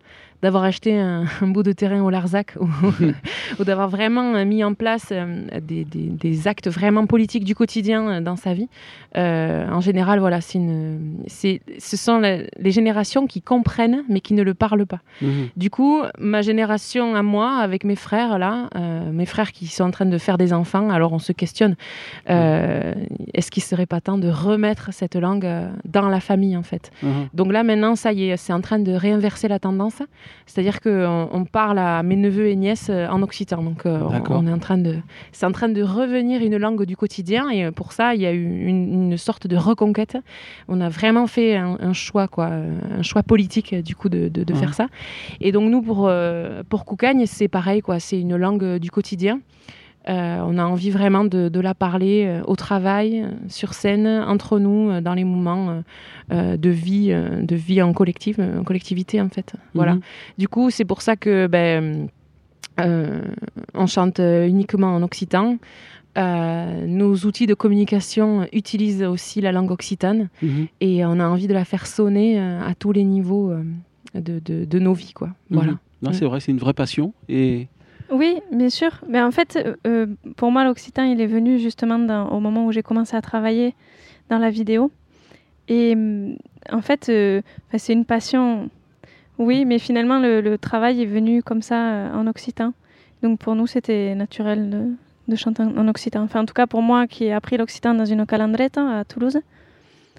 d'avoir acheté un, un bout de terrain au Larzac ou, ou d'avoir vraiment euh, mis en place euh, des, des- des actes vraiment politiques du quotidien euh, dans sa vie, euh, en général, voilà, une, ce sont les générations qui comprennent mais qui ne le parlent pas. Mhm. Du coup, ma génération à moi, avec mes frères là, euh, mes frères qui sont en train de faire des enfants, alors on se questionne, euh, est-ce qu'il serait pas temps de remettre cette langue dans la famille en fait? Mhm. Donc là maintenant, ça y est, c'est en train de réinverser la tendance, c'est-à-dire qu'on on parle à mes neveux et nièces euh, en occitan, donc euh, on- est en train de, c'est en train de revenir une langue du quotidien et euh, pour ça, il y a eu une, une sorte de reconquête. On a vraiment fait un, un choix quoi, un choix politique du coup de, de- de faire ça. Et donc nous pour pour Coucagne, c'est pareil quoi, c'est une langue du quotidien. Euh, on a envie vraiment de, de la parler euh, au travail, euh, sur scène, entre nous, dans les moments de vie, de vie en collective, euh, en collectivité en fait. Voilà. Mhm. Du coup, c'est pour ça que ben, on chante uniquement en occitan euh, nos outils de communication utilisent aussi la langue occitane Mhm. et on a envie de la faire sonner à tous les niveaux de, de- de nos vies. Quoi. Voilà. Mhm. Mm. c'est vrai, c'est une vraie passion. Et Oui, bien sûr. Mais en fait, euh, euh, pour moi, l'occitan, il est venu justement au moment où j'ai commencé à travailler dans la vidéo. Et hum, en fait, euh, c'est une passion. Oui, mais finalement, le, travail est venu comme ça en occitan. Donc pour nous, c'était naturel de, de chanter en occitan. Enfin, en tout cas, pour moi qui ai appris l'occitan dans une calandreta à Toulouse,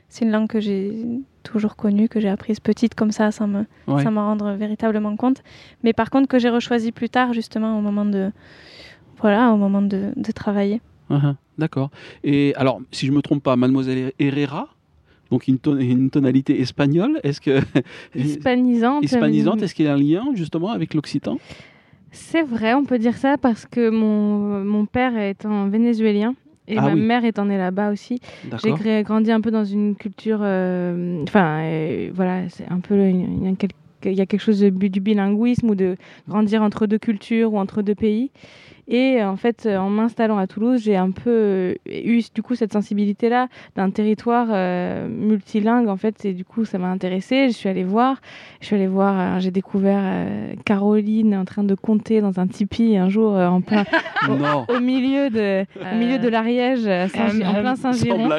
c'est une langue que j'ai toujours connue, que j'ai apprise petite comme ça, sans me, Ouais. sans m'en rendre véritablement compte. Mais par contre, que j'ai rechoisi plus tard, justement, au moment de, voilà, au moment de, de travailler. Uh-huh, D'accord. Et alors, si je me trompe pas, Mademoiselle Herrera, donc une, ton- une tonalité espagnole, est-ce que Hispanisante. hispanisante, est-ce qu'il y a un lien justement avec l'occitan? C'est vrai, on peut dire ça parce que mon, mon père étant vénézuélien et Ah ma oui. mère étant née là-bas aussi. J'ai grandi un peu dans une culture. euh, Enfin, euh, voilà, c'est un peu. une- Il y, a quel- il y a quelque chose de, du bilinguisme ou de grandir entre deux cultures ou entre deux pays. Et euh, en fait, euh, en m'installant à Toulouse, j'ai un peu euh, eu du coup cette sensibilité-là d'un territoire euh, multilingue en fait. Et du coup, ça m'a intéressée. Je suis allée voir. Je suis allée voir. euh, j'ai découvert euh, Caroline en train de compter dans un tipi un jour euh, en plein au, milieu de au milieu de l'Ariège, en plein Saint-Giron.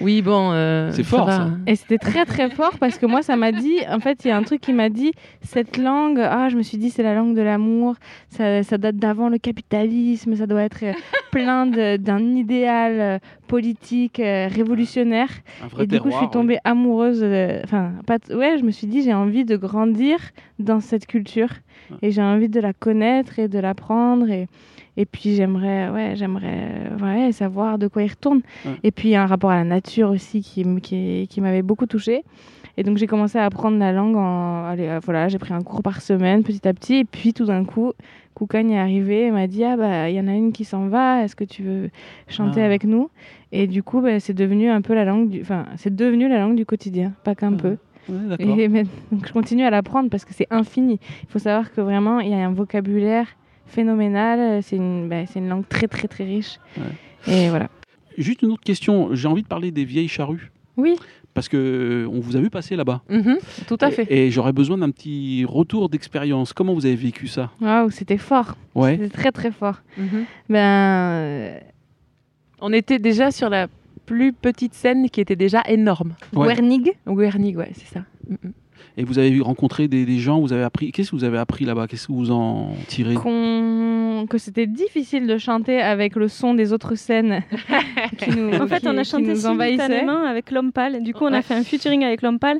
Oui, bon. euh, C'est fort, ça. Et c'était très très fort parce que moi ça m'a dit, en fait il y a un truc qui m'a dit, cette langue, ah je me suis dit c'est la langue de l'amour, ça, ça date d'avant le capitalisme, ça doit être euh, plein d'un idéal euh, politique euh, révolutionnaire. Un vrai Et du coup je suis tombée amoureuse, de- enfin ouais je me suis dit j'ai envie de grandir dans cette culture et j'ai envie de la connaître et de l'apprendre et et puis j'aimerais ouais j'aimerais ouais, savoir de quoi il retourne Ouais. et puis il y a un rapport à la nature aussi qui, qui, qui m'avait beaucoup touchée. Et donc j'ai commencé à apprendre la langue en... Allez, euh, voilà, j'ai pris un cours par semaine petit à petit. Et puis tout d'un coup, Koukagne est arrivé et m'a dit Ah bah il y en a une qui s'en va, est-ce que tu veux chanter Ah. avec nous? Et du coup, bah, c'est devenu un peu la langue du... Enfin, c'est devenu la langue du quotidien, pas qu'un peu. Ouais. Et mais- donc je continue à l'apprendre parce que c'est infini. Il faut savoir que vraiment, il y a un vocabulaire phénoménal. C'est une, bah, c'est une langue très très très riche. Et voilà. Juste une autre question. J'ai envie de parler des vieilles charrues. Oui. Parce que euh, on vous a vu passer là-bas. Mhm, tout à fait. Et, j'aurais besoin d'un petit retour d'expérience. Comment vous avez vécu ça? Waouh, c'était fort. Ouais. C'était très très fort. Mhm. Ben, euh, On était déjà sur la plus petite scène qui était déjà énorme. Ouais. Wernig. Wernig, ouais, c'est ça. Mhm. Et vous avez rencontré des, des gens, vous avez appris. Qu'est-ce que vous avez appris là-bas? Qu'est-ce que vous en tirez? Qu'on- que c'était difficile de chanter avec le son des autres scènes qui nous, En fait, qui- on a chanté simultanément avec l'homme pâle. Du coup, on a Ouais. fait un featuring avec l'homme pâle.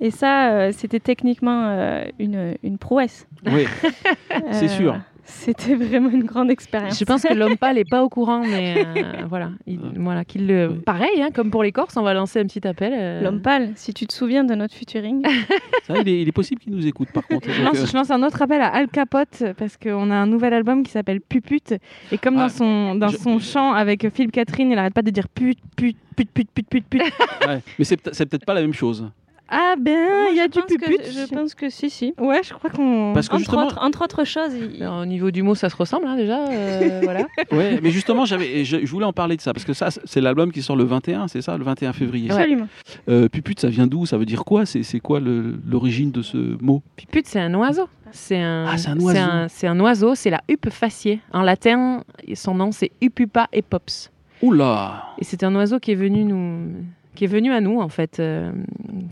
Et ça, euh, c'était techniquement euh, une, une prouesse. Oui, c'est Euh, sûr. C'était vraiment une grande expérience. Je pense que l'homme pâle n'est pas au courant, mais euh, voilà, il, voilà qu'il le... Pareil, hein, comme pour les Corses, on va lancer un petit appel. euh, L'homme pâle, si tu te souviens de notre featuring. Ça, il, est, il est possible qu'ils nous écoutent par contre. Je lance, euh, je lance un autre appel à Al Capote parce qu'on a un nouvel album qui s'appelle Pupute et comme Ah, dans son dans je- son chant avec Philippe Catherine, il arrête pas de dire pute pute pute pute pute pute pute. ouais. Mais c'est peut-être pas la même chose. Ah ben il y a du que- pupute. je pense que si, si. Ouais, je crois qu'on. Parce que entre, justement- autres, entre autres choses, il- Au niveau du mot, ça se ressemble hein, déjà. euh, voilà. Ouais, mais justement, j'avais, je, je voulais en parler de ça parce que ça, c'est l'album qui sort le 21, c'est ça, le 21 février. absolument. Euh, Pupute, ça vient d'où? Ça veut dire quoi? C'est c'est quoi le- l'origine de ce mot? Pupute, c'est un oiseau. C'est un, Ah, c'est un oiseau. C'est un, c'est un oiseau, c'est la huppe faciée. En latin, son nom, c'est Upupa epops. Oula Et c'est un oiseau qui est venu nous qui est venu à nous en fait euh,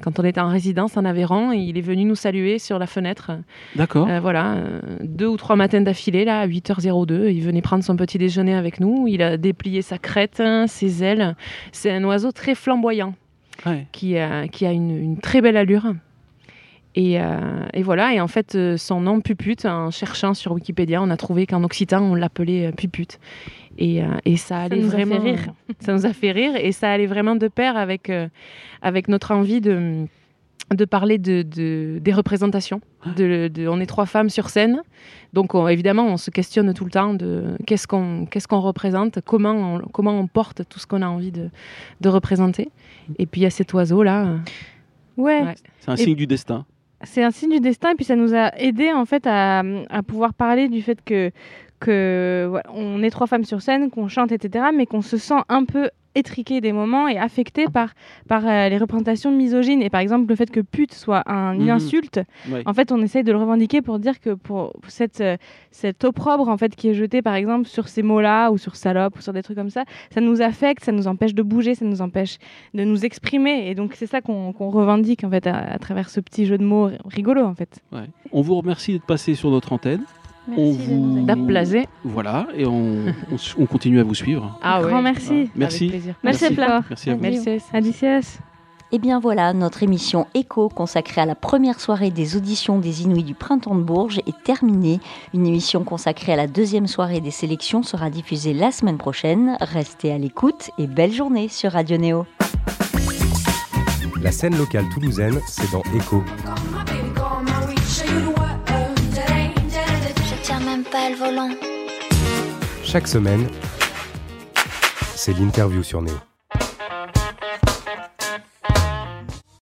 quand on était en résidence en Aveyron il est venu nous saluer sur la fenêtre D'accord. Euh, voilà euh, deux ou trois matins d'affilée là à 8h02 il venait prendre son petit déjeuner avec nous il a déplié sa crête ses ailes c'est un oiseau très flamboyant Ouais. qui a, qui a une, une très belle allure et, euh, et voilà, et en fait, euh, son nom Pupute, en cherchant sur Wikipédia, on a trouvé qu'en occitan, on l'appelait euh, Pupute. Et, euh, et ça allait nous a fait vraiment. rire. Ça nous a fait rire, et ça allait vraiment de pair avec, euh, avec notre envie de, de parler de, de- des représentations. De, de- on est trois femmes sur scène, donc on- évidemment, on se questionne tout le temps de qu'est-ce qu'on qu'est-ce qu'on représente, comment on, comment on porte tout ce qu'on a envie de, de représenter. Et puis il y a cet oiseau-là. Ouais. Ouais. C'est un Et- signe du destin. C'est un signe du destin et puis ça nous a aidé en fait à, pouvoir parler du fait que que on est trois femmes sur scène, qu'on chante, etc., mais qu'on se sent un peu étriqué des moments et affecté par, par euh, les représentations misogynes. Et par exemple, le fait que pute soit un- une Mhm. insulte, en fait, on essaye de le revendiquer pour dire que pour cette, euh, cette opprobre en fait, qui est jetée, par exemple, sur ces mots-là ou sur salope ou sur des trucs comme ça, ça nous affecte, ça nous empêche de bouger, ça nous empêche de nous exprimer. Et donc, c'est ça qu'on qu'on revendique en fait, à, à travers ce petit jeu de mots rigolo, en fait. Ouais. On vous remercie d'être passé sur notre antenne. Merci on de nous vous... accueillir. D'applaser. Voilà, et on, on s- on continue à vous suivre. Ah Grand ouais. merci. Merci. Merci. Merci. Merci à vous. Merci. Et bien voilà, notre émission Echo consacrée à la première soirée des auditions des Inuits du Printemps de Bourges est terminée. Une émission consacrée à la deuxième soirée des sélections sera diffusée la semaine prochaine. Restez à l'écoute et belle journée sur Radio Néo. La scène locale toulousaine, c'est dans Echo. Chaque semaine, c'est l'interview sur Néo.